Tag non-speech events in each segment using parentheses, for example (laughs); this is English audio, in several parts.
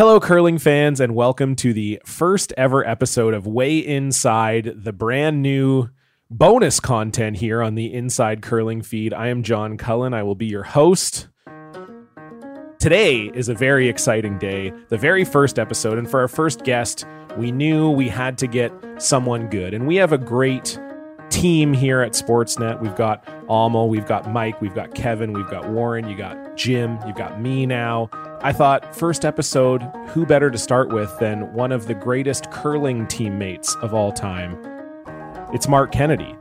Hello, curling fans, and welcome to the first ever episode of Way Inside, the brand new bonus content here on the Inside Curling feed. I am John Cullen. I will be your host. Today is a very exciting day, the very first episode. And for our first guest, we knew we had to get someone good. And we have a great team here at Sportsnet. We've got Almo, we've got Mike, we've got Kevin, we've got Warren, you got Jim, you've got me now. I thought, first episode, who better to start with than one of the greatest curling teammates of all time? It's Mark Kennedy.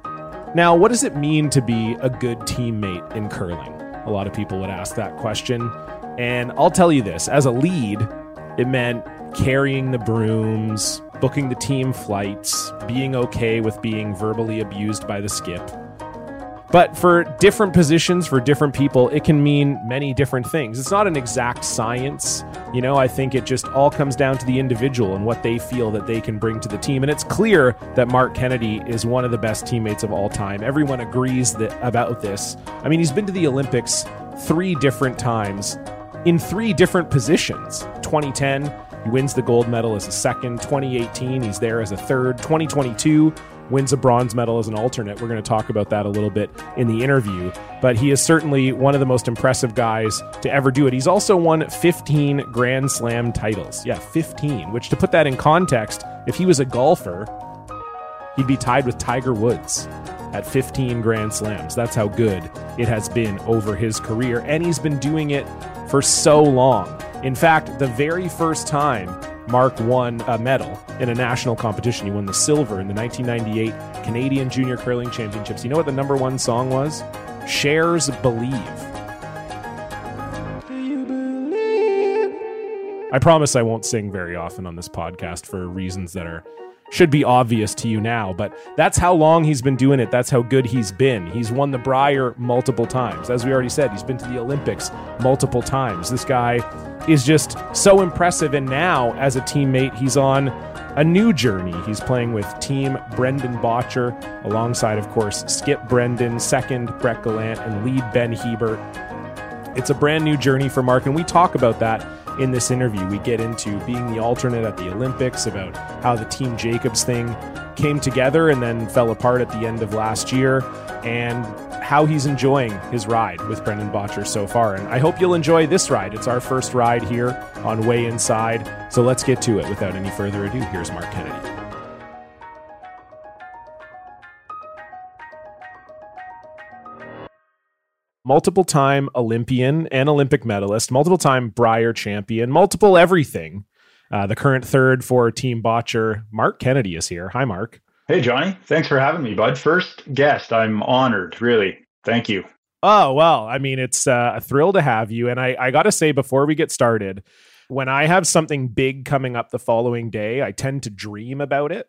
Now, what does it mean to be a good teammate in curling? A lot of people would ask that question. And I'll tell you this as a lead, it meant carrying the brooms, booking the team flights, being okay with being verbally abused by the skip. But for different positions, for different people, it can mean many different things. It's not an exact science. You know, I think it just all comes down to the individual and what they feel that they can bring to the team. And it's clear that Mark Kennedy is one of the best teammates of all time. Everyone agrees that, about this. I mean, he's been to the Olympics three different times in three different positions 2010, he wins the gold medal as a second. 2018, he's there as a third. 2022, wins a bronze medal as an alternate. We're going to talk about that a little bit in the interview. But he is certainly one of the most impressive guys to ever do it. He's also won 15 Grand Slam titles. Yeah, 15, which to put that in context, if he was a golfer, he'd be tied with Tiger Woods at 15 Grand Slams. That's how good it has been over his career. And he's been doing it for so long. In fact, the very first time Mark won a medal in a national competition, he won the silver in the 1998 Canadian Junior Curling Championships. You know what the number one song was? Cher's Believe. I promise I won't sing very often on this podcast for reasons that are should be obvious to you now, but that's how long he's been doing it. That's how good he's been. He's won the Brier multiple times. As we already said, he's been to the Olympics multiple times. This guy is just so impressive. And now, as a teammate, he's on a new journey. He's playing with Team Brendan Bottcher, alongside, of course, Skip Brendan, second Brett Gallant, and lead Ben Hebert. It's a brand new journey for Mark, and we talk about that in this interview. We get into being the alternate at the Olympics, about how the Team Jacobs thing came together and then fell apart at the end of last year, and how he's enjoying his ride with Brendan Bottcher so far. And I hope you'll enjoy this ride. It's our first ride here on Way Inside. So let's get to it without any further ado. Here's Mark Kennedy. multiple time Olympian and Olympic medalist, multiple time Brier champion, multiple everything. Uh, the current third for Team Bottcher, Mark Kennedy, is here. Hi, Mark. Hey, Johnny. Thanks for having me, bud. First guest. I'm honored, really. Thank you. Oh, well, I mean, it's uh, a thrill to have you. And I, I got to say, before we get started, when I have something big coming up the following day, I tend to dream about it.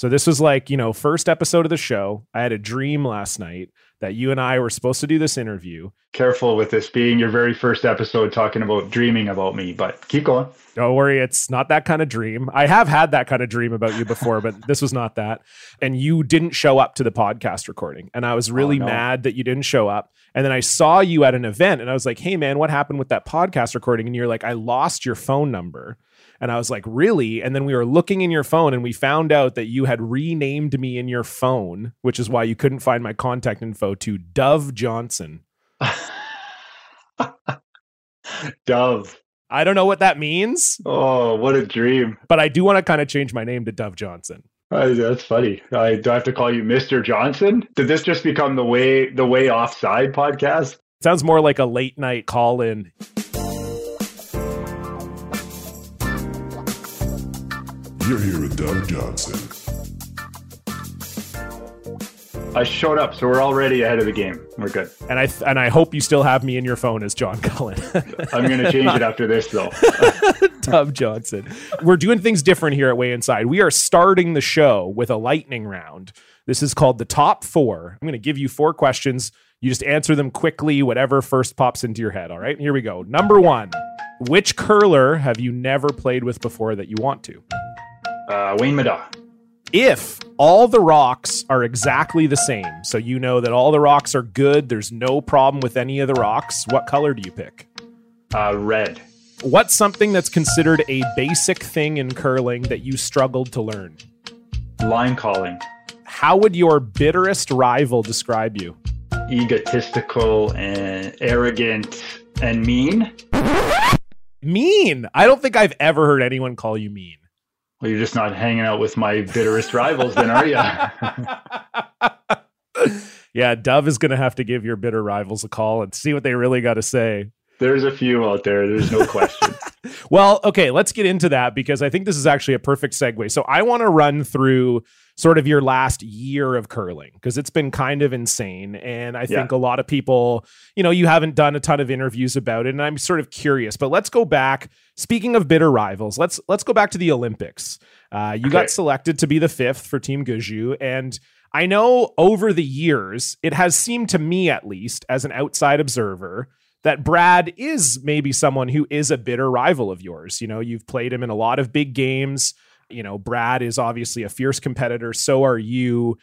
So this was like, you know, first episode of the show. I had a dream last night that you and I were supposed to do this interview. Careful with this being your very first episode talking about dreaming about me, but keep going. Don't worry, it's not that kind of dream. I have had that kind of dream about you before, but (laughs) this was not that. And you didn't show up to the podcast recording. And I was oh, really oh, no. mad that you didn't show up. And then I saw you at an event and I was like, hey, man, what happened with that podcast recording? And you're like, I lost your phone number. And I was like, really? And then we were looking in your phone and we found out that you had renamed me in your phone, which is why you couldn't find my contact info to Dove Johnson. (laughs) Dove. I don't know what that means. Oh, what a dream. But I do want to kind of change my name to Dove Johnson. Uh, that's funny. I do I have to call you Mr. Johnson? Did this just become the way the way offside podcast? Sounds more like a late night call in. You're here with Dove Johnson. I showed up, so we're already ahead of the game. We're good. And I th- and I hope you still have me in your phone as John Cullen. (laughs) I'm going to change it after this, though. (laughs) Dove Johnson. We're doing things different here at Way Inside. We are starting the show with a lightning round. This is called the top four. I'm going to give you four questions. You just answer them quickly, whatever first pops into your head. All right, here we go. Number one Which curler have you never played with before that you want to? Uh, Wayne Middaugh. If all the rocks are exactly the same, so you know that all the rocks are good, there's no problem with any of the rocks, what color do you pick? Uh, red. What's something that's considered a basic thing in curling that you struggled to learn? Line calling. How would your bitterest rival describe you? Egotistical and arrogant and mean. Mean. I don't think I've ever heard anyone call you mean. Well, you're just not hanging out with my bitterest rivals, then, are you? (laughs) yeah, Dove is going to have to give your bitter rivals a call and see what they really got to say. There's a few out there. There's no question. (laughs) well, okay, let's get into that because I think this is actually a perfect segue. So I want to run through sort of your last year of curling because it's been kind of insane. And I think yeah. a lot of people, you know, you haven't done a ton of interviews about it. And I'm sort of curious, but let's go back. Speaking of bitter rivals, let's let's go back to the Olympics. Uh, you okay. got selected to be the fifth for Team Gushue. And I know over the years, it has seemed to me at least, as an outside observer, that Brad is maybe someone who is a bitter rival of yours. You know, you've played him in a lot of big games. You know, Brad is obviously a fierce competitor. So are you.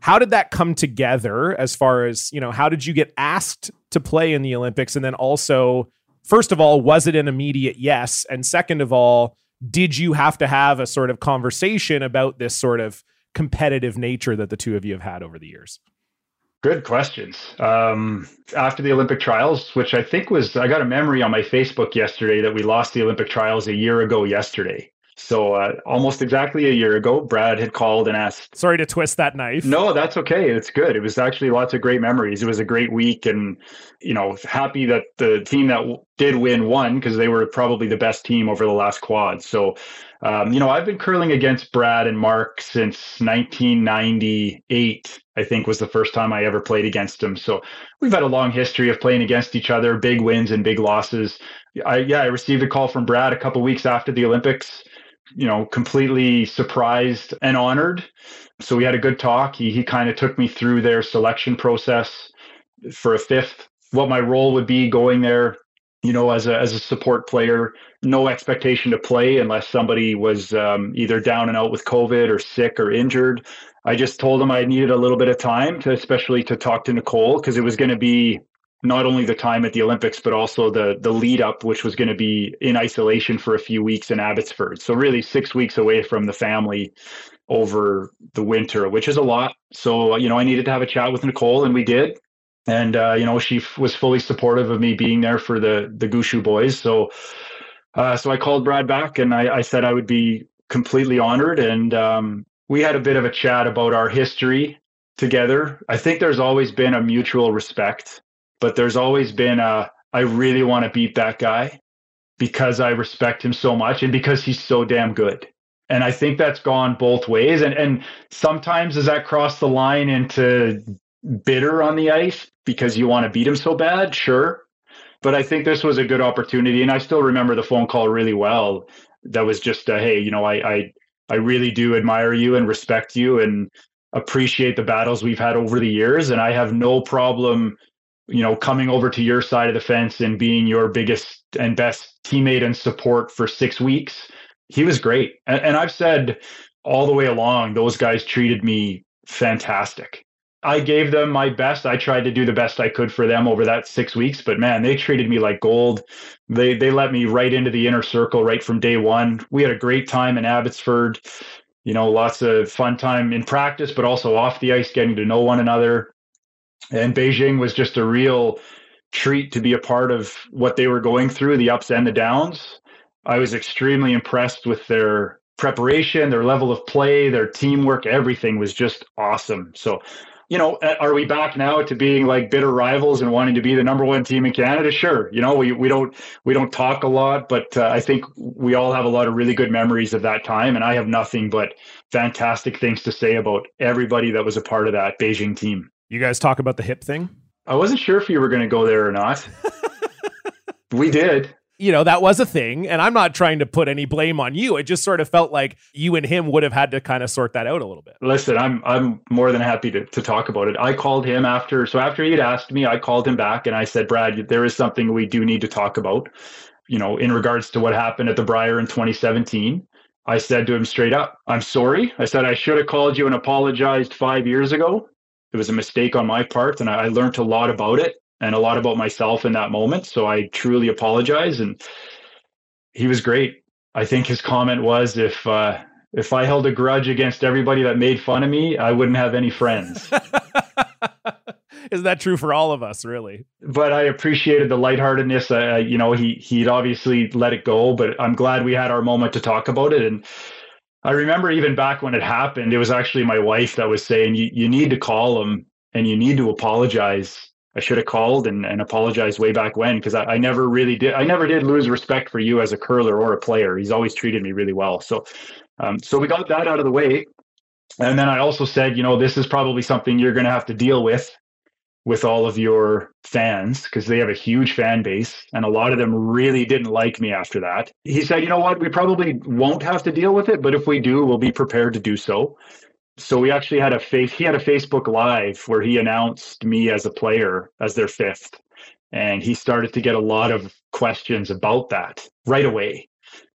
How did that come together as far as, you know, how did you get asked to play in the Olympics? And then also, first of all, was it an immediate yes? And second of all, did you have to have a sort of conversation about this sort of competitive nature that the two of you have had over the years? Good questions. Um, after the Olympic trials, which I think was, I got a memory on my Facebook yesterday that we lost the Olympic trials a year ago yesterday. So uh, almost exactly a year ago, Brad had called and asked. Sorry to twist that knife. No, that's okay. It's good. It was actually lots of great memories. It was a great week, and you know, happy that the team that did win won because they were probably the best team over the last quad. So um, you know, I've been curling against Brad and Mark since 1998. I think was the first time I ever played against them. So we've had a long history of playing against each other, big wins and big losses. I yeah, I received a call from Brad a couple weeks after the Olympics. You know, completely surprised and honored. So we had a good talk. He he kind of took me through their selection process for a fifth, what my role would be going there, you know, as a as a support player, no expectation to play unless somebody was um, either down and out with COVID or sick or injured. I just told him I needed a little bit of time to, especially to talk to Nicole, because it was going to be not only the time at the Olympics, but also the the lead up, which was going to be in isolation for a few weeks in Abbotsford. So really six weeks away from the family over the winter, which is a lot. So you know, I needed to have a chat with Nicole, and we did and uh, you know she f- was fully supportive of me being there for the the Gushue boys. So uh, so I called Brad back and I, I, said I would be completely honored. And um, we had a bit of a chat about our history together. I think there's always been a mutual respect, but there's always been a I really want to beat that guy because I respect him so much and because he's so damn good. And I think that's gone both ways. And and sometimes does that cross the line into bitter on the ice because you want to beat him so bad? Sure. But I think this was a good opportunity. And I still remember the phone call really well. That was just, a, hey, you know, I, I, I really do admire you and respect you and appreciate the battles we've had over the years. And I have no problem, you know, coming over to your side of the fence and being your biggest and best teammate and support for six weeks. He was great. And, and I've said all the way along, those guys treated me fantastic. I gave them my best. I tried to do the best I could for them over that six weeks, but man, they treated me like gold. They they let me right into the inner circle right from day one. We had a great time in Abbotsford. You know, lots of fun time in practice, but also off the ice, getting to know one another. And Beijing was just a real treat to be a part of what they were going through, the ups and the downs. I was extremely impressed with their preparation, their level of play, their teamwork, everything was just awesome. So you know, are we back now to being like bitter rivals and wanting to be the number one team in Canada? Sure. You know, we, we don't we don't talk a lot, but uh, I think we all have a lot of really good memories of that time, and I have nothing but fantastic things to say about everybody that was a part of that Beijing team. You guys talk about the hip thing. I wasn't sure if you were going to go there or not. (laughs) we did you know, that was a thing. And I'm not trying to put any blame on you. It just sort of felt like you and him would have had to kind of sort that out a little bit. Listen, I'm I'm more than happy to, to talk about it. I called him after so after he'd asked me, I called him back and I said, Brad, there is something we do need to talk about, you know, in regards to what happened at the Brier in 2017. I said to him straight up, I'm sorry. I said I should have called you and apologized five years ago. It was a mistake on my part, and I, I learned a lot about it and a lot about myself in that moment. So I truly apologize. And he was great. I think his comment was if uh, if I held a grudge against everybody that made fun of me, I wouldn't have any friends. (laughs) Is that true for all of us, really? But I appreciated the lightheartedness. Uh, you know, he he'd obviously let it go, but I'm glad we had our moment to talk about it. And I remember even back when it happened, it was actually my wife that was saying, "You you need to call him and you need to apologize." I should have called and, and apologized way back when because I, I never really did. I never did lose respect for you as a curler or a player. He's always treated me really well. So, um, so we got that out of the way. And then I also said, you know, this is probably something you're going to have to deal with with all of your fans because they have a huge fan base and a lot of them really didn't like me after that. He said, you know what, we probably won't have to deal with it, but if we do, we'll be prepared to do so. So we actually had a face he had a Facebook live where he announced me as a player as their fifth. And he started to get a lot of questions about that right away.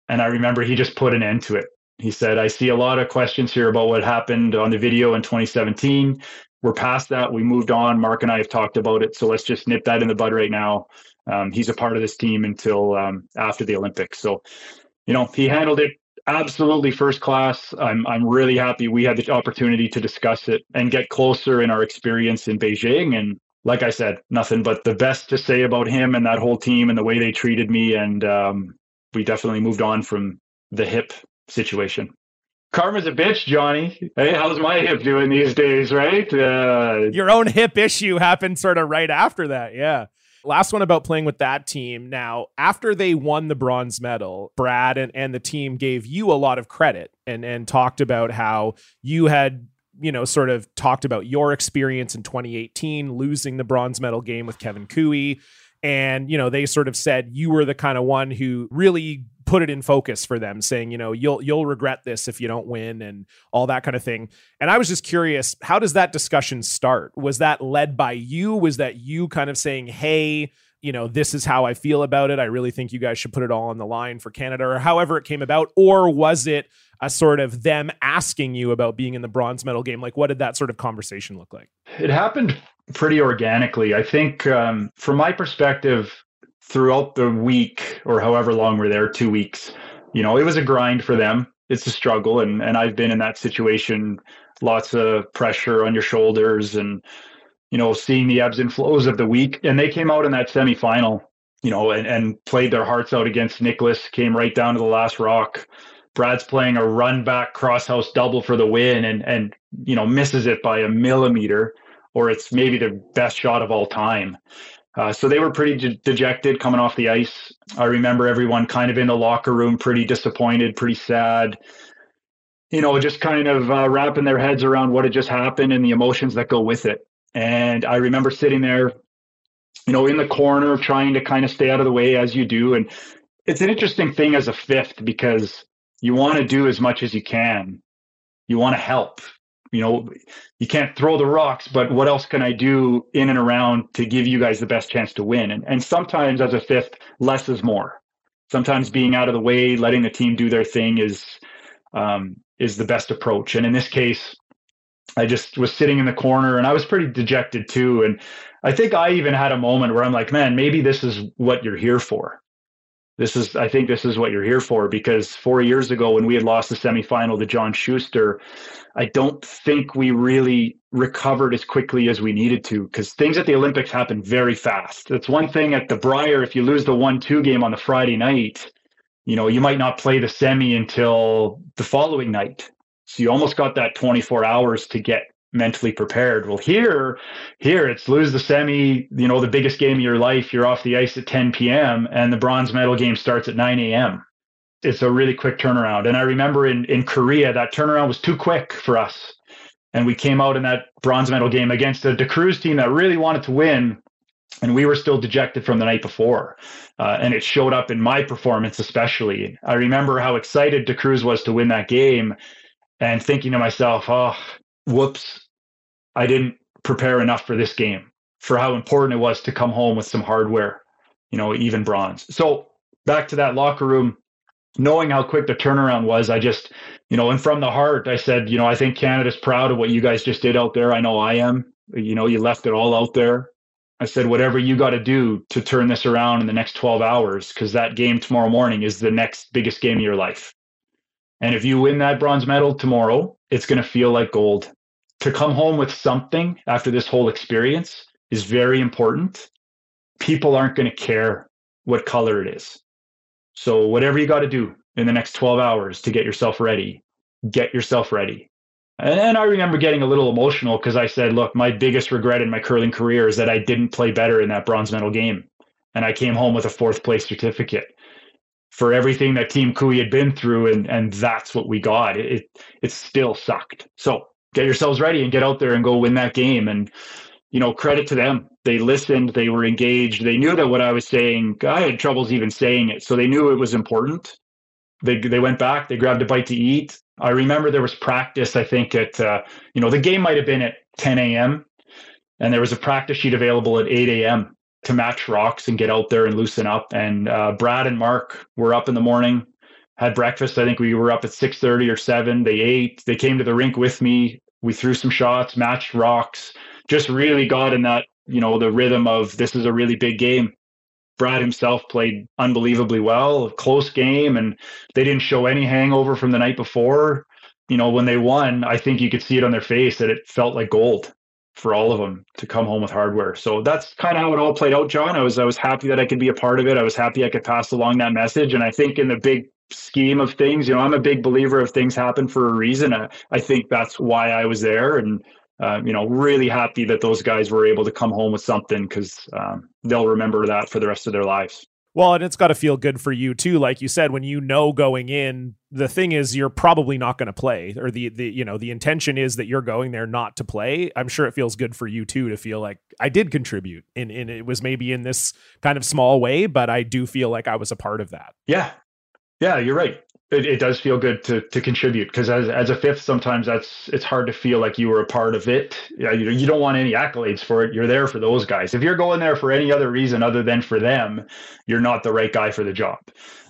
And I remember he just put an end to it. He said, I see a lot of questions here about what happened on the video in 2017 we're past that. We moved on. Mark and I have talked about it. So let's just nip that in the bud right now. Um, he's a part of this team until um, after the Olympics. So, you know, he handled it absolutely first class. I'm I'm really happy we had the opportunity to discuss it and get closer in our experience in Beijing. And like I said, nothing but the best to say about him and that whole team and the way they treated me. And um, we definitely moved on from the hip situation. Karma's a bitch, Johnny. Hey, how's my hip doing these days, right? Uh, Your own hip issue happened sort of right after that. Yeah. Last one about playing with that team. Now, after they won the bronze medal, Brad and, and the team gave you a lot of credit and, and talked about how you had, you know, sort of talked about your experience in 2018, losing the bronze medal game with Kevin Koe. And, you know, they sort of said you were the kind of one who really put it in focus for them saying you know you'll you'll regret this if you don't win and all that kind of thing. And i was just curious how does that discussion start? Was that led by you? Was that you kind of saying hey you know this is how i feel about it. I really think you guys should put it all on the line for canada or however it came about? Or was it a sort of them asking you about being in the bronze medal game? Like what did that sort of conversation look like? It happened pretty organically. I think um, from my perspective throughout the week or however long we're there, two weeks, you know, it was a grind for them. It's a struggle. And, and I've been in that situation, lots of pressure on your shoulders and, you know, seeing the ebbs and flows of the week. And they came out in that semifinal, you know, and, and played their hearts out against Niklas, came right down to the last rock. Brad's playing a run back crosshouse double for the win and, and, you know, misses it by a millimeter or it's maybe the best shot of all time. Uh, so they were pretty de- dejected coming off the ice. I remember everyone kind of in the locker room, pretty disappointed, pretty sad. You know, just kind of uh, wrapping their heads around what had just happened and the emotions that go with it. And I remember sitting there, you know, in the corner, trying to kind of stay out of the way as you do. And it's an interesting thing as a fifth because you want to do as much as you can. You want to help you know, you can't throw the rocks, but what else can I do in and around to give you guys the best chance to win? And, and sometimes as a fifth, less is more. Sometimes being out of the way, letting the team do their thing is um, is the best approach. And in this case, I just was sitting in the corner and I was pretty dejected too. And I think I even had a moment where I'm like, man, maybe this is what you're here for this is I think this is what you're here for because four years ago when we had lost the semifinal to John Shuster, I don't think we really recovered as quickly as we needed to because things at the Olympics happen very fast. It's one thing at the Brier if you lose the one-two game on the Friday night, you know you might not play the semi until the following night. So you almost got that 24 hours to get mentally prepared. Well, here, here it's lose the semi, you know, the biggest game of your life. You're off the ice at 10 p.m. and the bronze medal game starts at 9 a.m. It's a really quick turnaround. And I remember in, in Korea, that turnaround was too quick for us. And we came out in that bronze medal game against a De Cruz team that really wanted to win. And we were still dejected from the night before. Uh, and it showed up in my performance, especially. I remember how excited De Cruz was to win that game and thinking to myself, oh, whoops, I didn't prepare enough for this game, for how important it was to come home with some hardware, you know, even bronze. So back to that locker room, knowing how quick the turnaround was, I just, you know, and from the heart, I said, you know, I think Canada's proud of what you guys just did out there. I know I am. You know, you left it all out there. I said, whatever you got to do to turn this around in the next 12 hours, because that game tomorrow morning is the next biggest game of your life. And if you win that bronze medal tomorrow, it's going to feel like gold. To come home with something after this whole experience is very important. People aren't going to care what color it is. So, whatever you got to do in the next 12 hours to get yourself ready, get yourself ready. And I remember getting a little emotional because I said, look, my biggest regret in my curling career is that I didn't play better in that bronze medal game. And I came home with a fourth place certificate for everything that Team Koe had been through, and and that's what we got. It, it it still sucked. So get yourselves ready and get out there and go win that game. And you know, credit to them. They listened. They were engaged. They knew that what I was saying. I had troubles even saying it, so they knew it was important. They they went back. They grabbed a bite to eat. I remember there was practice. I think at uh, you know the game might have been at 10 a.m. and there was a practice sheet available at 8 a.m to match rocks and get out there and loosen up. And uh, Brad and Mark were up in the morning, had breakfast. I think we were up at six thirty or seven. They ate. They came to the rink with me. We threw some shots, matched rocks. Just really got in that you know the rhythm of this is a really big game. Brad himself played unbelievably well, close game, and they didn't show any hangover from the night before. You know, when they won, I think you could see it on their face that it felt like gold for all of them to come home with hardware. So that's kind of how it all played out, John. I was I was happy that I could be a part of it. I was happy I could pass along that message. And I think in the big scheme of things, you know, I'm a big believer of things happen for a reason. I, I think that's why I was there, and uh, you know, really happy that those guys were able to come home with something because um, they'll remember that for the rest of their lives. Well, and it's got to feel good for you too. Like you said, when you know going in, the thing is you're probably not going to play, or the the you know the intention is that you're going there not to play. I'm sure it feels good for you too to feel like I did contribute, and and it was maybe in this kind of small way, but I do feel like I was a part of that. Yeah, yeah, you're right it, it does feel good to to contribute because as as a fifth, sometimes that's it's hard to feel like you were a part of it. You you don't want any accolades for it. You're there for those guys. If you're going there for any other reason other than for them, you're not the right guy for the job.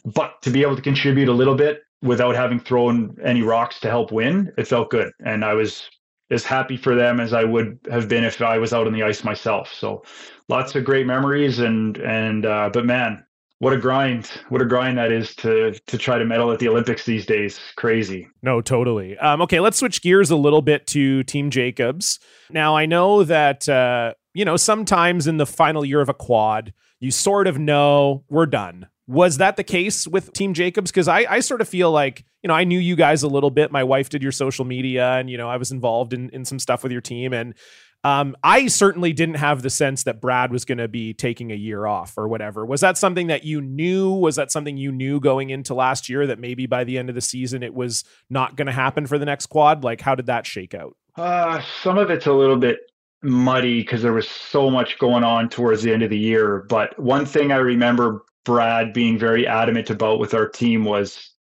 But to be able to contribute a little bit without having thrown any rocks to help win, it felt good, and I was as happy for them as I would have been if I was out on the ice myself. So lots of great memories and and uh, but man, what a grind. What a grind that is to to try to medal at the olympics these days. Crazy. No totally. Um, okay let's switch gears a little bit to team jacobs. Now i know that uh, you know sometimes in the final year of a quad you sort of know we're done. Was that the case with team jacobs? Because I, I sort of feel like you know i knew you guys a little bit. My wife did your social media and you know i was involved in, in some stuff with your team. And um, I certainly didn't have the sense that Brad was going to be taking a year off or whatever. Was that something that you knew? Was that something you knew going into last year that maybe by the end of the season it was not going to happen for the next quad? Like, how did that shake out? Uh, some of it's a little bit muddy because there was so much going on towards the end of the year. But one thing I remember Brad being very adamant about with our team was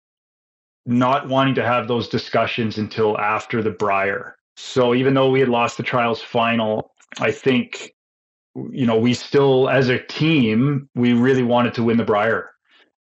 not wanting to have those discussions until after the Brier. So even though we had lost the trials final, I think you know we still as a team we really wanted to win the Brier,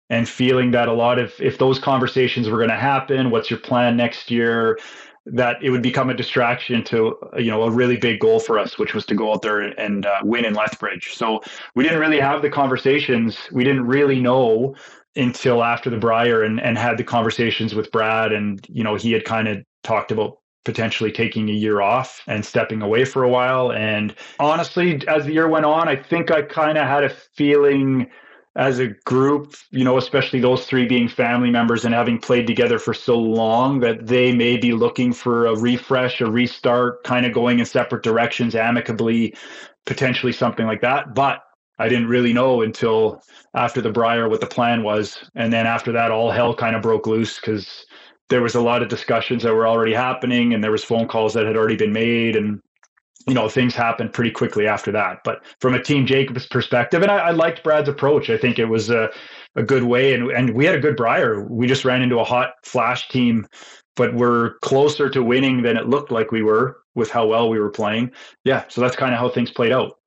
and feeling that a lot of if those conversations were going to happen what's your plan next year that it would become a distraction to you know a really big goal for us which was to go out there and uh, win in lethbridge. So we didn't really have the conversations. We didn't really know until after the Brier and, and had the conversations with brad and you know he had kind of talked about potentially taking a year off and stepping away for a while. And honestly, as the year went on, I think I kind of had a feeling as a group, you know, especially those three being family members and having played together for so long that they may be looking for a refresh, a restart, kind of going in separate directions amicably, potentially something like that. But I didn't really know until after the Brier what the plan was. And then after that, all hell kind of broke loose because there was a lot of discussions that were already happening and there was phone calls that had already been made and you know things happened pretty quickly after that. But from a team jacobs perspective and i, I liked brad's approach. I think it was a, a good way and, and we had a good brier we just ran into a hot flash team but we're closer to winning than it looked like we were with how well we were playing. Yeah so that's kind of how things played out.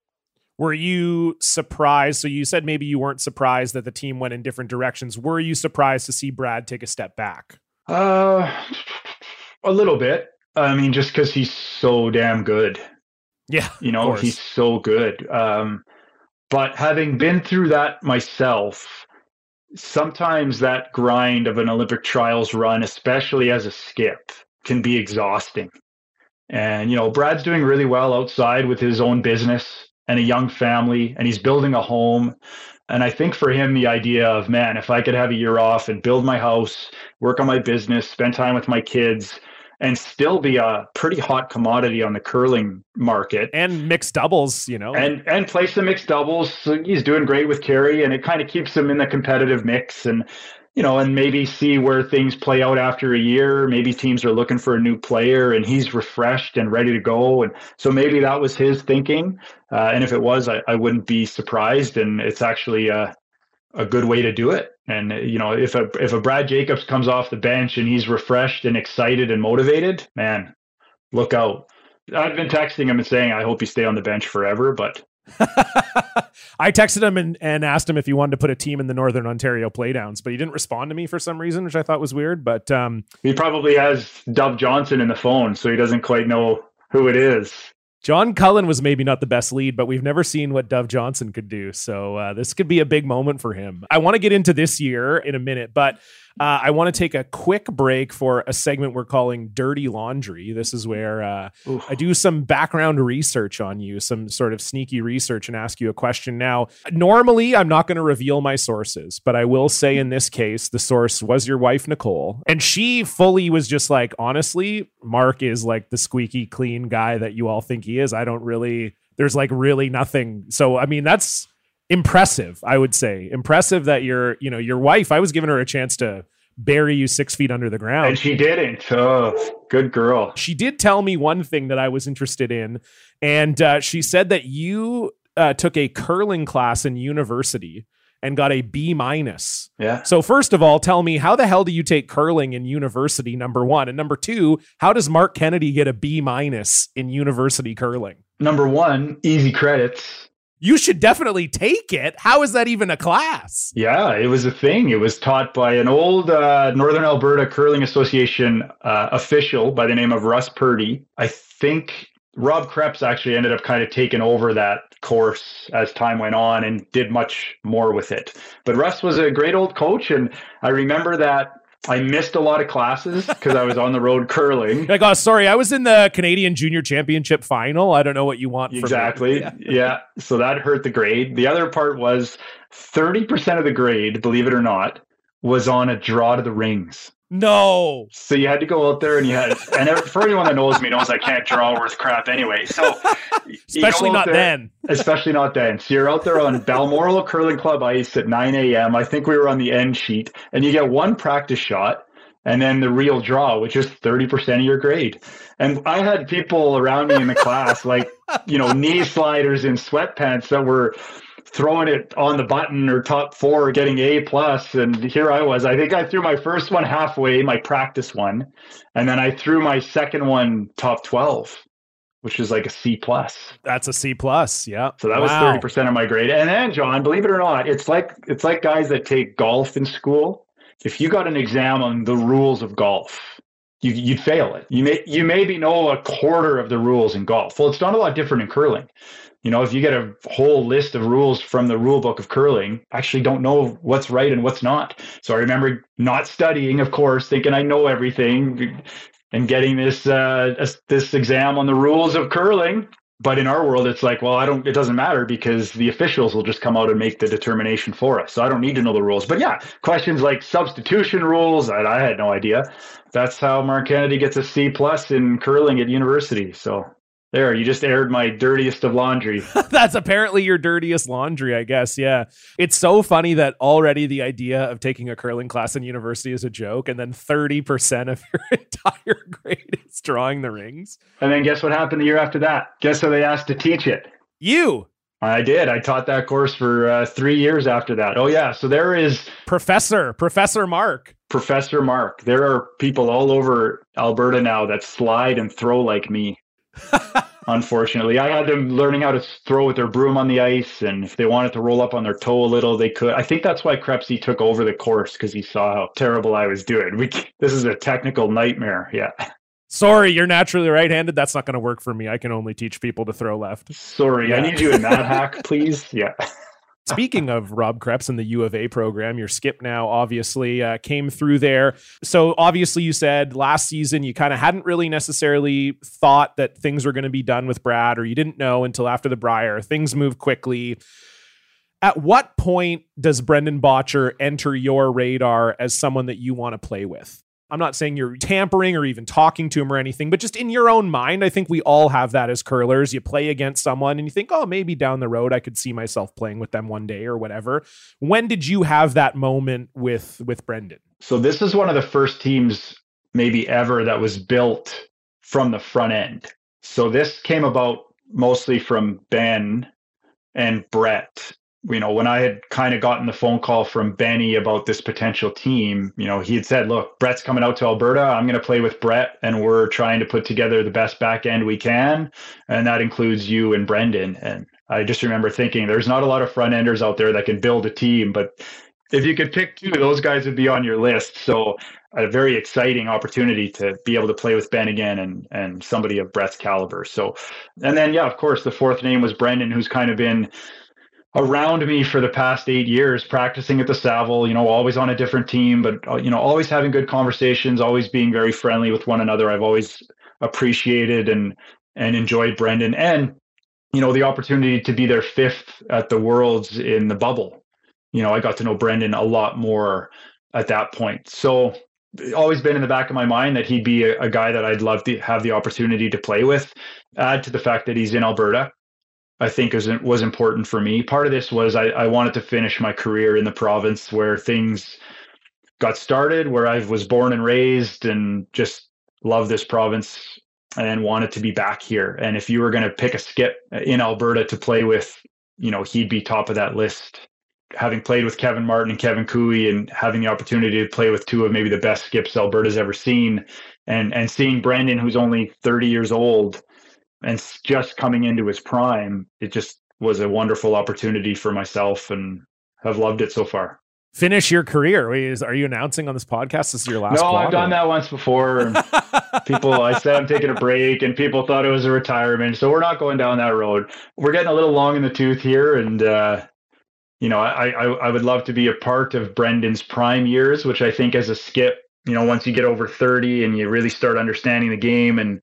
Were you surprised? So you said maybe you weren't surprised that the team went in different directions. Were you surprised to see brad take a step back uh, a little bit. I mean, just because he's so damn good. Yeah, you know, he's so good. Um, But having been through that myself, sometimes that grind of an Olympic trials run, especially as a skip, can be exhausting. And, you know, Brad's doing really well outside with his own business and a young family, and he's building a home. And I think for him, the idea of, man, if I could have a year off and build my house, work on my business, spend time with my kids, and still be a pretty hot commodity on the curling market. And mixed doubles you know. And and play some mixed doubles. So he's doing great with Kerri, and it kind of keeps him in the competitive mix. And you know and maybe see where things play out after a year. Maybe teams are looking for a new player and he's refreshed and ready to go. And so maybe that was his thinking. Uh, and if it was I, I wouldn't be surprised. And it's actually a, a good way to do it. And you know, if a if a Brad Jacobs comes off the bench and he's refreshed and excited and motivated, man, look out. I've been texting him and saying I hope you stay on the bench forever, but (laughs) I texted him and, and asked him if he wanted to put a team in the Northern Ontario playdowns, but he didn't respond to me for some reason, which I thought was weird. But um, he probably has Dove Johnson in the phone, so he doesn't quite know who it is. John Cullen was maybe not the best lead, but we've never seen what Dove Johnson could do. So uh, this could be a big moment for him. I want to get into this year in a minute, but uh, I want to take a quick break for a segment we're calling Dirty Laundry. This is where uh, I do some background research on you, some sort of sneaky research, and ask you a question. Now, normally I'm not going to reveal my sources, but I will say in this case, the source was your wife, Nicole. And she fully was just like, honestly, Mark is like the squeaky clean guy that you all think he is. I don't really, there's like really nothing. So, I mean, that's impressive, I would say. Impressive that your, you know, your wife, I was giving her a chance to bury you six feet under the ground. And she didn't. Oh, good girl. She did tell me one thing that I was interested in. And uh, she said that you uh, took a curling class in university and got a B minus. Yeah. So first of all, tell me how the hell do you take curling in university? Number one, and number two, how does Mark Kennedy get a B minus in university curling? Number one, easy credits you should definitely take it. How is that even a class? Yeah, it was a thing. It was taught by an old uh, Northern Alberta Curling Association uh, official by the name of Russ Purdy. I think Rob Krebs actually ended up kind of taking over that course as time went on and did much more with it. But Russ was a great old coach, and I remember that I missed a lot of classes because I was on the road curling. Like, oh, sorry, I was in the Canadian Junior Championship final. I don't know what you want. For exactly. (laughs) Yeah. yeah. So that hurt the grade. The other part was 30% of the grade, believe it or not, was on a draw to the rings. No. So you had to go out there and you had, and for anyone that knows me knows I can't draw worth crap anyway. So, especially not there, then. Especially not then. So you're out there on Balmoral Curling Club ice at 9 a.m. I think we were on the end sheet, and you get one practice shot and then the real draw, which is 30% of your grade. And I had people around me in the class, like, you know, knee sliders in sweatpants that were throwing it on the button or top four, getting A. And here I was. I think I threw my first one halfway, my practice one, and then I threw my second one top twelve, which is like a C plus. That's a C plus. Yeah. So that wow. was thirty percent of my grade. And then John, believe it or not, it's like it's like guys that take golf in school. If you got an exam on the rules of golf, you, you'd fail it. You may you maybe know a quarter of the rules in golf. Well, it's not a lot different in curling you know, if you get a whole list of rules from the rule book of curling, actually don't know what's right and what's not. So I remember not studying, of course, thinking I know everything and getting this uh, this exam on the rules of curling. But in our world, it's like, well, I don't. It doesn't matter because the officials will just come out and make the determination for us. So I don't need to know the rules. But yeah, questions like substitution rules, I, I had no idea. That's how Mark Kennedy gets a C plus in curling at university. So there, you just aired my dirtiest of laundry. (laughs) That's apparently your dirtiest laundry, I guess. Yeah. It's so funny that already the idea of taking a curling class in university is a joke, and then 30% of (laughs) your entire grade is drawing the rings. And then guess what happened the year after that? Guess who they asked to teach it? You. I did. I taught that course for uh, three years after that. Oh, yeah. So there is Professor, Professor Mark. Professor Mark. There are people all over Alberta now that slide and throw like me. Unfortunately, I had them learning how to throw with their broom on the ice, and if they wanted to roll up on their toe a little, they could. I think that's why Krebsy took over the course because he saw how terrible I was doing. We, this is a technical nightmare. Yeah. Sorry, you're naturally right-handed. That's not going to work for me. I can only teach people to throw left. Sorry, yeah. I need you in that (laughs) hack, please. Yeah. Speaking of Rob Krebs and the U of A program, your skip now obviously uh, came through there. So obviously, you said last season you kind of hadn't really necessarily thought that things were going to be done with Brad, or you didn't know until after the Brier. Things move quickly. At what point does Brendan Bottcher enter your radar as someone that you want to play with? I'm not saying you're tampering or even talking to him or anything, but just in your own mind, I think we all have that as curlers. You play against someone and you think, oh, maybe down the road I could see myself playing with them one day or whatever. When did you have that moment with with Brendan? So this is one of the first teams maybe ever that was built from the front end. So this came about mostly from Ben and Brett you know, when I had kind of gotten the phone call from Benny about this potential team, you know, he had said, look, Brett's coming out to Alberta. I'm going to play with Brett and we're trying to put together the best back end we can. And that includes you and Brendan. And I just remember thinking there's not a lot of front enders out there that can build a team, but if you could pick two, those guys would be on your list. So a very exciting opportunity to be able to play with Ben again and and somebody of Brett's caliber. So, and then yeah, of course, the fourth name was Brendan, who's kind of been around me for the past eight years, practicing at the Saville, you know, always on a different team, but, uh, you know, always having good conversations, always being very friendly with one another. I've always appreciated and, and enjoyed Brendan and, you know, the opportunity to be their fifth at the Worlds in the bubble. You know, I got to know Brendan a lot more at that point. So, always been in the back of my mind that he'd be a, a guy that I'd love to have the opportunity to play with. Add to the fact that he's in Alberta I think was was important for me. Part of this was I, I wanted to finish my career in the province where things got started, where I was born and raised, and just love this province and wanted to be back here. And if you were going to pick a skip in Alberta to play with, you know, he'd be top of that list. Having played with Kevin Martin and Kevin Koe and having the opportunity to play with two of maybe the best skips Alberta's ever seen, and and seeing Brendan, who's only 30 years old, and just coming into his prime, it just was a wonderful opportunity for myself and have loved it so far. Finish your career. Are you announcing on this podcast this is your last? No, I've done that once before. (laughs) people, I said I'm taking a break, and people thought it was a retirement. So we're not going down that road. We're getting a little long in the tooth here, and uh, you know, I, I I would love to be a part of Brendan's prime years, which I think as a skip, you know, once you get over 30 and you really start understanding the game and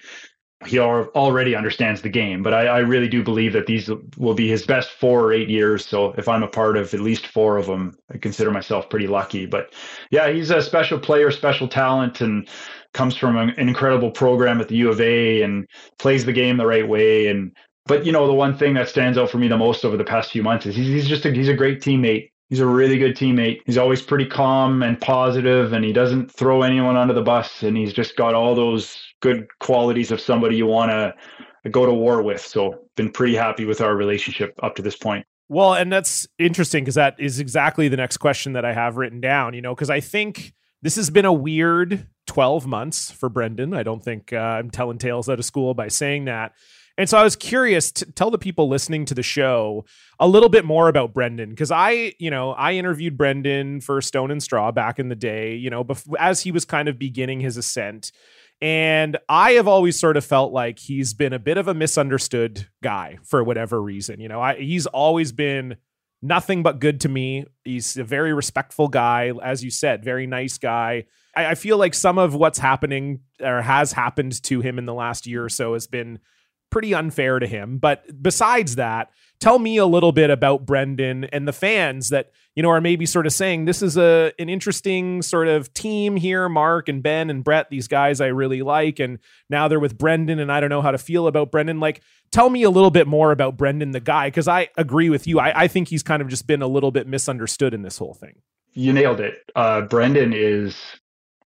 he already understands the game. But I, I, really do believe that these will be his best four or eight years. So if I'm a part of at least four of them, I consider myself pretty lucky. But yeah, he's a special player, special talent, and comes from an, incredible program at the U of A and plays the game the right way. And but you know the one thing that stands out for me the most over the past few months is he's, he's just a, he's a great teammate. He's a really good teammate. He's always pretty calm and positive, and he doesn't throw anyone under the bus. And he's just got all those good qualities of somebody you want to go to war with. So, been pretty happy with our relationship up to this point. Well, and that's interesting because that is exactly the next question that I have written down, you know, because I think this has been a weird 12 months for Brendan. I don't think uh, I'm telling tales out of school by saying that. And so I was curious to tell the people listening to the show a little bit more about Brendan because I, you know, I interviewed Brendan for Stone and Straw back in the day, you know, bef- as he was kind of beginning his ascent. And I have always sort of felt like he's been a bit of a misunderstood guy for whatever reason. You know, I, he's always been nothing but good to me. He's a very respectful guy, as you said, very nice guy. I, I feel like some of what's happening or has happened to him in the last year or so has been pretty unfair to him. But besides that, tell me a little bit about Brendan and the fans that you know are maybe sort of saying this is a an interesting sort of team here. Mark and Ben and Brett, these guys I really like, and now they're with Brendan, and I don't know how to feel about Brendan. Like, tell me a little bit more about Brendan, the guy, because I agree with you. I, I think he's kind of just been a little bit misunderstood in this whole thing. You nailed it. Uh, Brendan is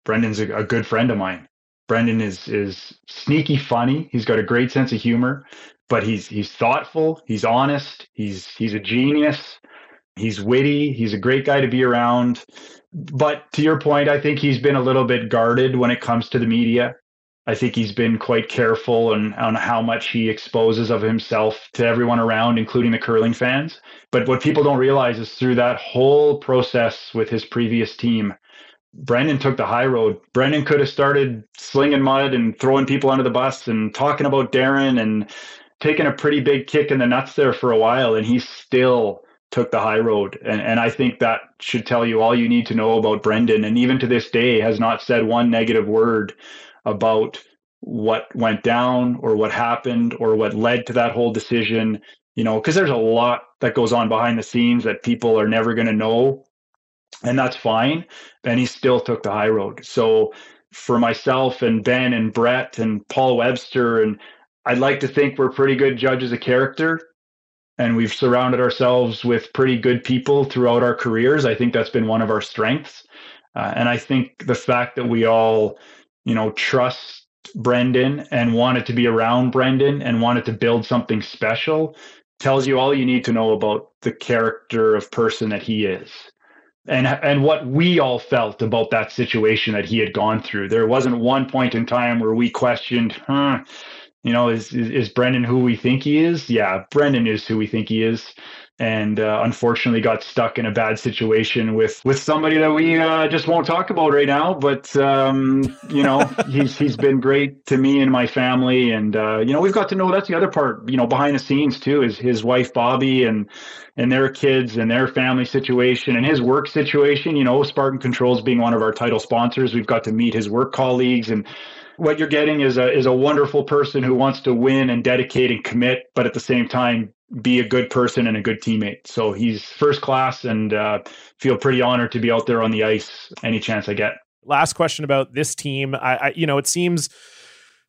Brendan's a, a good friend of mine. Brendan is is sneaky funny. He's got a great sense of humor, but he's he's thoughtful, he's honest, he's he's a genius, he's witty, he's a great guy to be around. But to your point, I think he's been a little bit guarded when it comes to the media. I think he's been quite careful on, on how much he exposes of himself to everyone around, including the curling fans. But what people don't realize is through that whole process with his previous team, Brendan took the high road. Brendan could have started slinging mud and throwing people under the bus and talking about Darren and taking a pretty big kick in the nuts there for a while, and he still took the high road. And, and I think that should tell you all you need to know about Brendan. And even to this day, has not said one negative word about what went down or what happened or what led to that whole decision. You know, because there's a lot that goes on behind the scenes that people are never going to know. And that's fine. And he still took the high road. So for myself and Ben and Brett and Paul Webster and I'd like to think we're pretty good judges of character and we've surrounded ourselves with pretty good people throughout our careers. I think that's been one of our strengths. Uh, and I think the fact that we all, you know, trust Brendan and wanted to be around Brendan and wanted to build something special tells you all you need to know about the character of person that he is. And, and what we all felt about that situation that he had gone through. There wasn't one point in time where we questioned, huh, you know, is, is, is Brendan who we think he is? Yeah, Brendan is who we think he is, and uh, unfortunately got stuck in a bad situation with with somebody that we uh, just won't talk about right now. But um, you know, (laughs) he's he's been great to me and my family, and uh, you know, we've got to know that's the other part. You know, behind the scenes too is his wife Bobby and and their kids and their family situation and his work situation. You know, Spartan Controls being one of our title sponsors, we've got to meet his work colleagues and what you're getting is a is a wonderful person who wants to win and dedicate and commit, but at the same time be a good person and a good teammate. So he's first class, and uh, feel pretty honored to be out there on the ice any chance I get. Last question about this team. I, I you know, it seems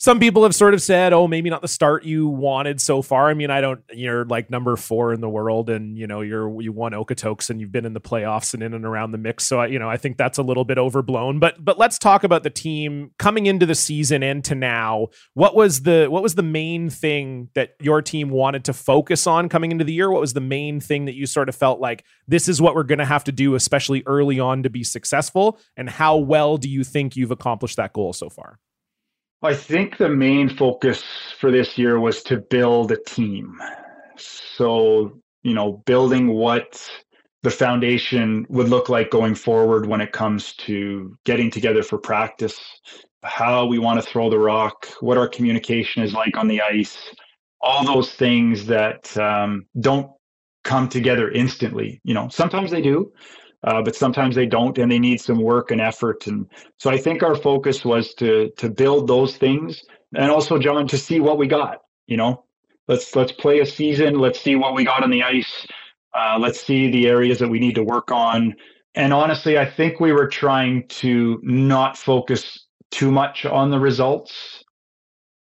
some people have sort of said, oh, maybe not the start you wanted so far. I mean, I don't, you're like number four in the world and, you know, you're, you won Okotoks and you've been in the playoffs and in and around the mix. So, I, you know, I think that's a little bit overblown, but, but let's talk about the team coming into the season and to now. What was the, what was the main thing that your team wanted to focus on coming into the year? What was the main thing that you sort of felt like this is what we're going to have to do, especially early on to be successful? And how well do you think you've accomplished that goal so far? I think the main focus for this year was to build a team. So, you know, building what the foundation would look like going forward when it comes to getting together for practice, how we want to throw the rock, what our communication is like on the ice, all those things that um, don't come together instantly. You know, sometimes they do, uh, but sometimes they don't and they need some work and effort. And so i think our focus was to to build those things and also john to see what we got you know? Let's let's play a season. Let's see what we got on the ice. Uh, let's see the areas that we need to work on. And honestly i think we were trying to not focus too much on the results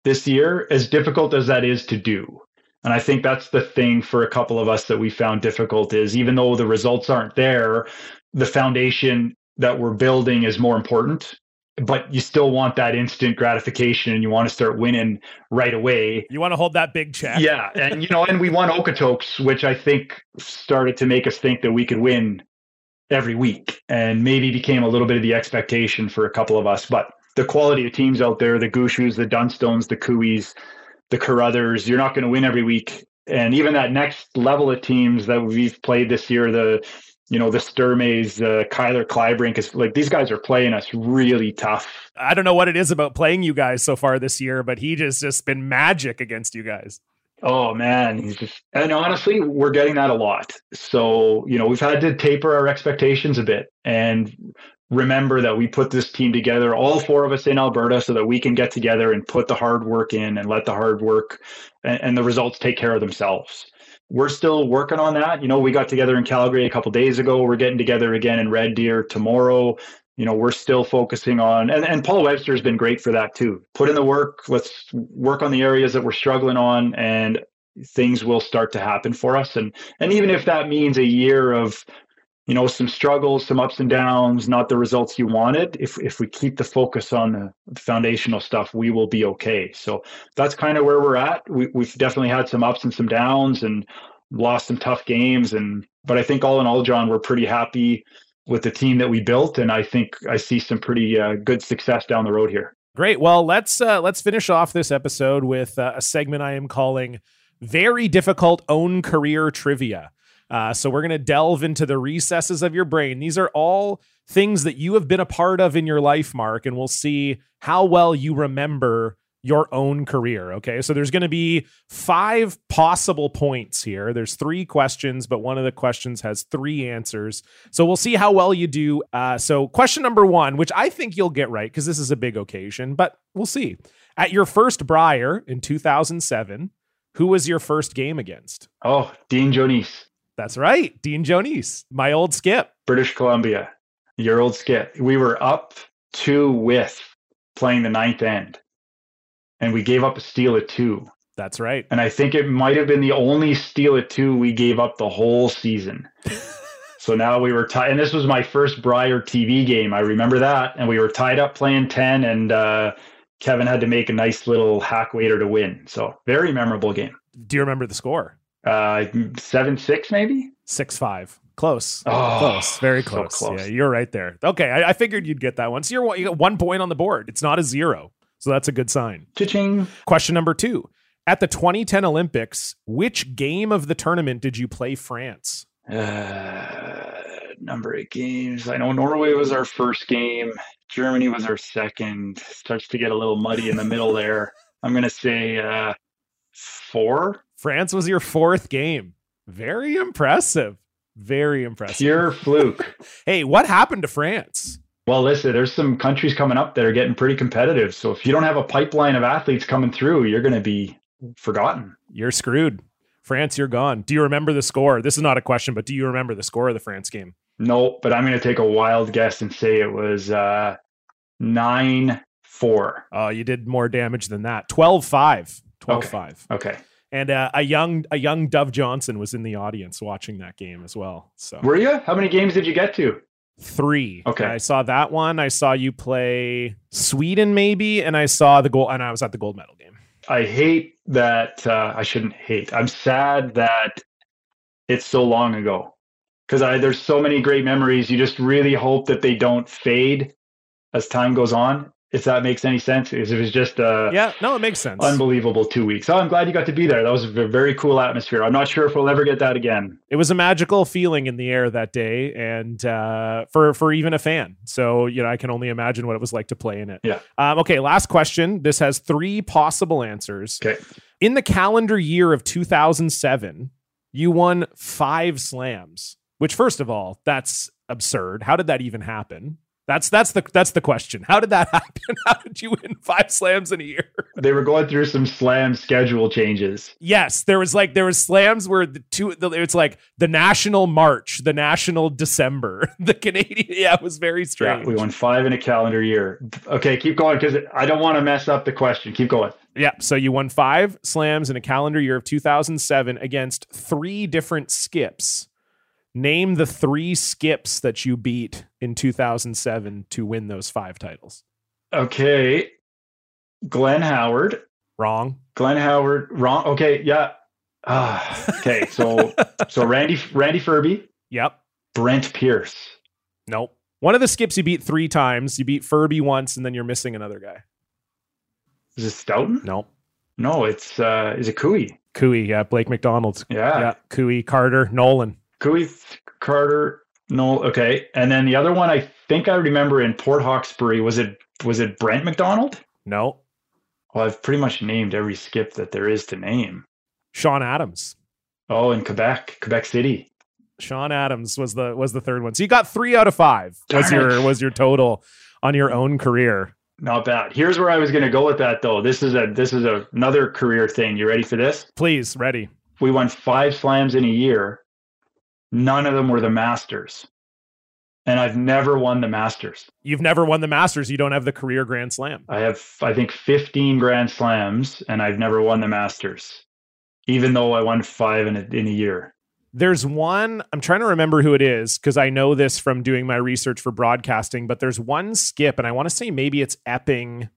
this year as difficult as that is to do and I think that's the thing for a couple of us that we found difficult is even though the results aren't there, the foundation that we're building is more important. But you still want that instant gratification and you want to start winning right away. You want to hold that big check. Yeah. And you know, and we won Okotoks, which I think started to make us think that we could win every week and maybe became a little bit of the expectation for a couple of us. But the quality of teams out there, the Gushues, the Dunstones, the Coos, the Carruthers. You're not going to win every week. And even that next level of teams that we've played this year, the you know the Sturmays, uh, Kyler Kleibrink is like these guys are playing us really tough. I don't know what it is about playing you guys so far this year, but he just just been magic against you guys. Oh man, he's just and honestly, we're getting that a lot. So you know we've had to taper our expectations a bit, and remember that we put this team together, all four of us in Alberta, so that we can get together and put the hard work in and let the hard work and, and the results take care of themselves. We're still working on that. You know, we got together in Calgary a couple days ago. We're getting together again in Red Deer tomorrow. You know, we're still focusing on, and, and Paul Webster has been great for that too. Put in the work. Let's work on the areas that we're struggling on, and things will start to happen for us. And and even if that means a year of you know some struggles some ups and downs not the results you wanted. If if we keep the focus on the foundational stuff we will be okay. So that's kind of where we're at. We, we've definitely had some ups and some downs and lost some tough games and but i think all in all john we're pretty happy with the team that we built and i think i see some pretty uh, good success down the road here. Great. Well let's uh, let's finish off this episode with uh, a segment i am calling very difficult own career trivia uh, so we're going to delve into the recesses of your brain. These are all things that you have been a part of in your life, Marc, and we'll see how well you remember your own career. Okay. So there's going to be five possible points here. There's three questions, but one of the questions has three answers. So we'll see how well you do. Uh, so, question number one, which I think you'll get right because this is a big occasion, but we'll see. At your first Brier in 2007, who was your first game against? Oh, Dean Joanisse. That's right. Dean Joanisse, my old skip. British Columbia, your old skip. We were up two with playing the ninth end and we gave up a steal at two. That's right. And I think it might have been the only steal at two we gave up the whole season. (laughs) so now we were tied, and this was my first Brier TV game. I remember that, and we were tied up playing ten, and uh, Kevin had to make a nice little hack waiter to win. So very memorable game. Do you remember the score? Uh, seven six maybe. Six five. Close. Oh, close. Very close. So close. Yeah, you're right there. Okay, I, I, figured you'd get that one. So you're you got one point on the board. It's not a zero. So that's a good sign. Cha-ching. Question number two. At the 2010 Olympics, which game of the tournament did you play France? Uh, number of games. I know Norway was our first game. Germany was our second. Starts to get a little muddy in the middle there. (laughs) I'm going to say uh, four. France was your fourth game. Very impressive. Very impressive. Pure fluke. (laughs) hey, what happened to France? Well, listen, there's some countries coming up that are getting pretty competitive. So if you don't have a pipeline of athletes coming through, you're going to be forgotten. You're screwed. France, you're gone. Do you remember the score? This is not a question, but do you remember the score of the France game? No, but I'm going to take a wild guess and say it was uh, 9 4. Oh, you did more damage than that. 12 5. 12 okay. 5. Okay. And uh, a young a young Dove Johnson was in the audience watching that game as well. So were you? How many games did you get to? three. Okay. I saw that one. I saw you play Sweden, maybe, and I saw the goal, and I was at the gold medal game. I hate that. Uh, I shouldn't hate. I'm sad that it's so long ago because there's so many great memories. You just really hope that they don't fade as time goes on if that makes any sense. Because it was just uh yeah, no, it makes sense. Unbelievable two weeks. Oh, I'm glad you got to be there. That was a very cool atmosphere. I'm not sure if we'll ever get that again. It was a magical feeling in the air that day, and uh, for for even a fan. So you know, I can only imagine what it was like to play in it. Yeah. Um, okay, last question. This has three possible answers. Okay. In the calendar year of 2007, you won five slams. Which, first of all, that's absurd. How did that even happen? That's that's the that's the question. How did that (laughs) happen? How did you win five slams in a year? They were going through some slam schedule changes. Yes, there was like there was slams where the two it's like the national March, the national December, (laughs) the Canadian. Yeah, it was very strange. Yeah, we won five in a calendar year. Okay, keep going because I don't want to mess up the question. Keep going. Yeah, so you won five slams in a calendar year of 2007 against three different skips Name the three skips that you beat in 2007 to win those five titles. Okay. Glenn Howard. Wrong. Glenn Howard. Wrong. Okay. Yeah. Ah, (laughs) okay. So, so Randy, Randy Ferbey. Yep. Brent Pierce. Nope. One of the skips you beat three times. You beat Ferbey once, and then you're missing another guy. Is it Stoughton? Nope. No, it's uh is it Cooey? Cooey, yeah, Blake MacDonald. Yeah. Yeah. Cooey, Carter, Nolan. Cooey, Carter, no, okay. And then the other one, I think I remember in Port Hawkesbury, was it was it Brent McDonald? No. Well, I've pretty much named every skip that there is to name. Shawn Adams. Oh, in Quebec, Quebec City. Shawn Adams was the was the third one. So you got three out of five. Darn was your it. was your total on your own career. Not bad. Here's where I was going to go with that though. This is a this is a, another career thing. You ready for this? Please, ready. We won five slams in a year None of them were the Masters. And I've never won the Masters. You've never won the Masters. You don't have the career Grand Slam. I have, I think, 15 Grand Slams, and I've never won the Masters, even though I won five in a, in a year. There's one, I'm trying to remember who it is because I know this from doing my research for broadcasting, but there's one skip, and I want to say maybe it's Epping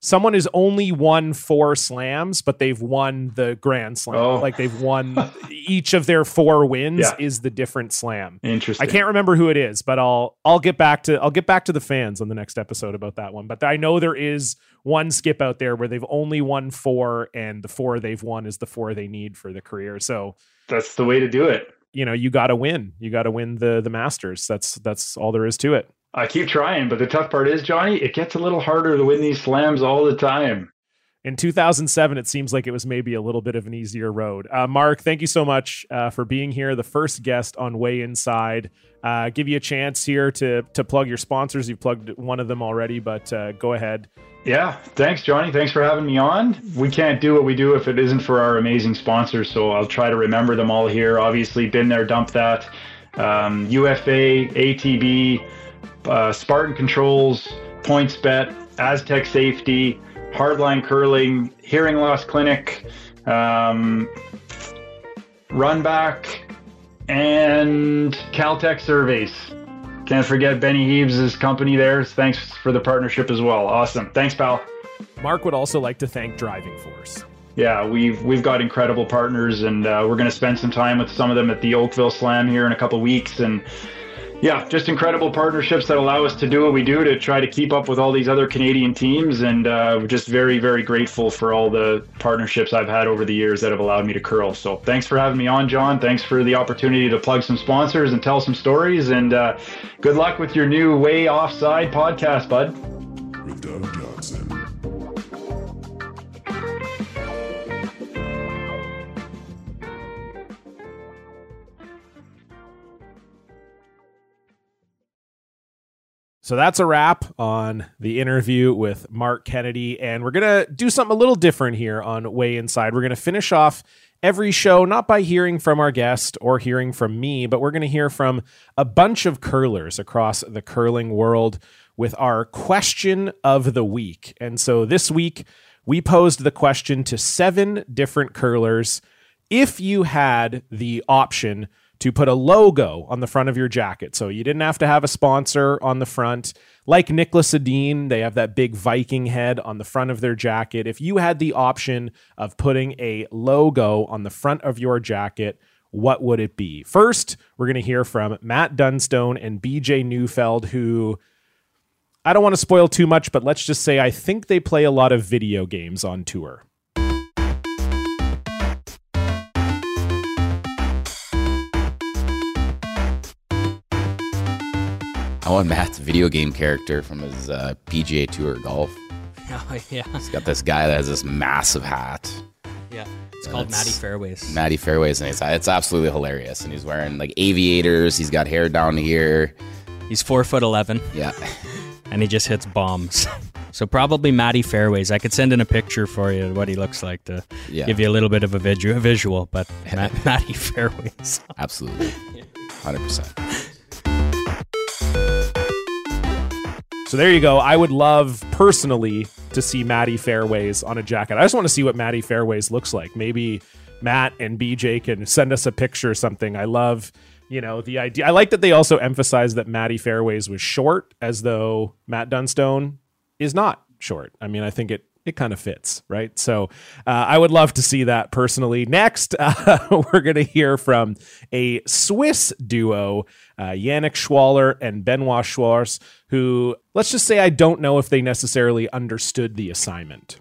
someone has only won four slams, but they've won the grand slam. Oh. Like they've won (laughs) each of their four wins yeah. is the different slam. Interesting. I can't remember who it is, but I'll I'll get back to I'll get back to the fans on the next episode about that one. But I know there is one skip out there where they've only won four, and the four they've won is the four they need for the career. So that's the way to do it. you know, you got to win. You got to win the the Masters. That's that's all there is to it. I keep trying, but the tough part is, Johnny, it gets a little harder to win these slams all the time. In 2007, it seems like it was maybe a little bit of an easier road. Uh, Marc, thank you so much uh, for being here, the first guest on Way Inside. Uh, give you a chance here to to plug your sponsors. You've plugged one of them already, but uh, go ahead. Yeah, thanks, Johnny. Thanks for having me on. We can't do what we do if it isn't for our amazing sponsors, so I'll try to remember them all here. Obviously, Bin There, Dump That. Um, UFA, ATB, uh, Spartan Controls, PointsBet, Aztec Safety, Hardline Curling, Hearing Loss Clinic, um, Runback, and Caltech Surveys. Can't forget Benny Heaves' company there. Thanks for the partnership as well. Awesome. Thanks, pal. Marc would also like to thank Driving Force. Yeah, we've we've got incredible partners, and uh, we're going to spend some time with some of them at the Oakville Slam here in a couple weeks, and yeah, just incredible partnerships that allow us to do what we do to try to keep up with all these other Canadian teams. And uh, we're just very, very grateful for all the partnerships I've had over the years that have allowed me to curl. So thanks for having me on, John. Thanks for the opportunity to plug some sponsors and tell some stories. And uh, good luck with your new Way Offside podcast, bud. With Doug Johnson. So that's a wrap on the interview with Marc Kennedy. And we're going to do something a little different here on Way Inside. We're going to finish off every show, not by hearing from our guest or hearing from me, but we're going to hear from a bunch of curlers across the curling world with our question of the week. And so this week, we posed the question to seven different curlers. If you had the option to put a logo on the front of your jacket. So you didn't have to have a sponsor on the front. Like Niklas Edin, they have that big Viking head on the front of their jacket. If you had the option of putting a logo on the front of your jacket, what would it be? First, we're going to hear from Matt Dunstone and BJ Neufeld, who I don't want to spoil too much, but let's just say I think they play a lot of video games on tour. Want Matt's video game character from his uh, PGA Tour golf. (laughs) Oh yeah. He's got this guy that has this massive hat. Yeah. It's called it's Matty Fairways. Matty Fairways, and it's, it's absolutely hilarious. And he's wearing like aviators. He's got hair down here. He's four foot eleven. Yeah. (laughs) and he just hits bombs. (laughs) So probably Matty Fairways. I could send in a picture for you of what he looks like to yeah. give you a little bit of a visual, but Matt, Matty Fairways. Absolutely. 100%. So there you go. I would love personally to see Maddie Fairways on a jacket. I just want to see what Maddie Fairways looks like. Maybe Matt and BJ can send us a picture or something. I love, you know, the idea. I like that they also emphasize that Maddie Fairways was short, as though Matt Dunstone is not short. I mean, I think it it kind of fits, right? So uh, I would love to see that personally. Next, (laughs) uh, we're going to hear from a Swiss duo, uh, Yannick Schwaller and Benoit Schwarz, who, let's just say, I don't know if they necessarily understood the assignment.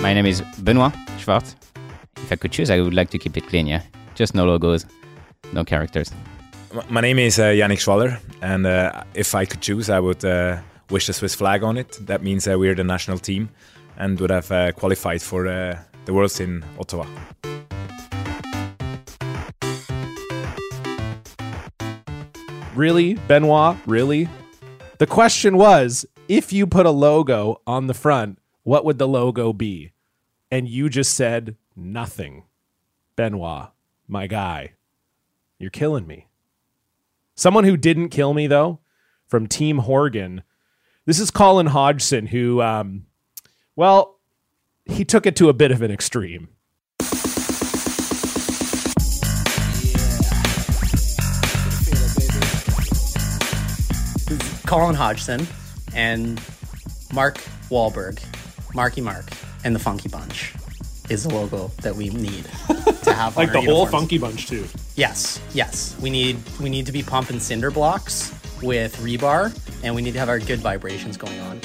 My name is Benoit Schwarz. If I could choose, I would like to keep it clean, yeah? Just no logos, no characters. My name is uh, Yannick Schwaller, and uh, if I could choose, I would uh, wish the Swiss flag on it. That means uh, we're the national team and would have uh, qualified for uh, the Worlds in Ottawa. Really, Benoit? Really? The question was if you put a logo on the front, what would the logo be? And you just said nothing. Benoit, my guy, you're killing me. Someone who didn't kill me though, from Team Horgan. This is Colin Hodgson, who, um, well, he took it to a bit of an extreme. Colin Hodgson and Mark Wahlberg, Marky Mark, and the Funky Bunch is the logo that we need (laughs) have. like the whole Funky Bunch too. Yes, yes. We need we need to be pumping cinder blocks with rebar, and we need to have our good vibrations going on.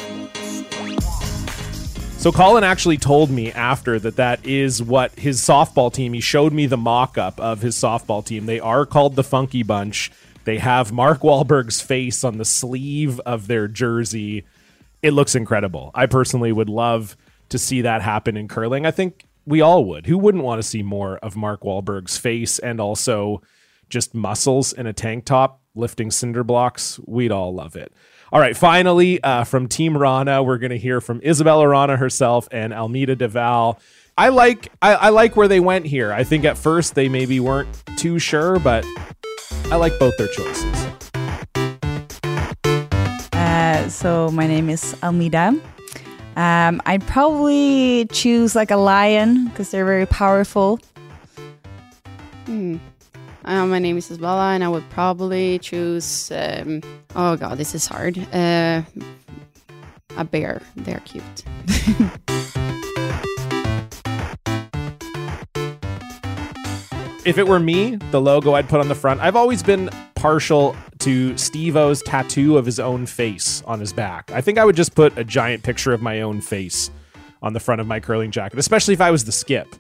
So Colin actually told me after that that is what his softball team. He showed me the mock-up of his softball team. They are called the Funky Bunch. They have Mark Wahlberg's face on the sleeve of their jersey. It looks incredible. I personally would love to see that happen in curling. I think we all would. Who wouldn't want to see more of Mark Wahlberg's face and also just muscles in a tank top lifting cinder blocks? We'd all love it. All right, finally, uh, from Team Wranå, we're going to hear from Isabella Wranå herself and Almida de Val. I like I, I, like where they went here. I think at first they maybe weren't too sure, but I like both their choices. Uh, so my name is Almeda. Um, I'd probably choose like a lion because they're very powerful. Hmm. Uh, my name is Isabella, and I would probably choose. Um, oh god, this is hard. Uh, a bear. They're cute. (laughs) if it were me, the logo I'd put on the front. I've always been partial to Steve-O's tattoo of his own face on his back. I think I would just put a giant picture of my own face on the front of my curling jacket, especially if I was the skip.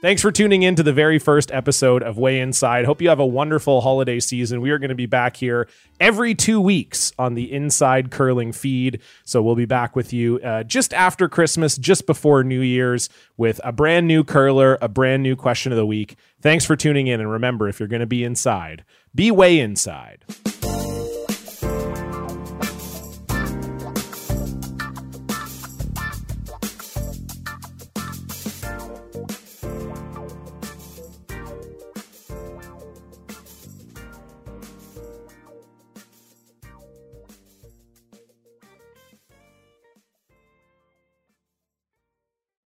Thanks for tuning in to the very first episode of Way Inside. Hope you have a wonderful holiday season. We are going to be back here every two weeks on the Inside Curling feed. So we'll be back with you uh, just after Christmas, just before New Year's, with a brand new curler, a brand new question of the week. Thanks for tuning in. And remember, if you're going to be inside, be way inside.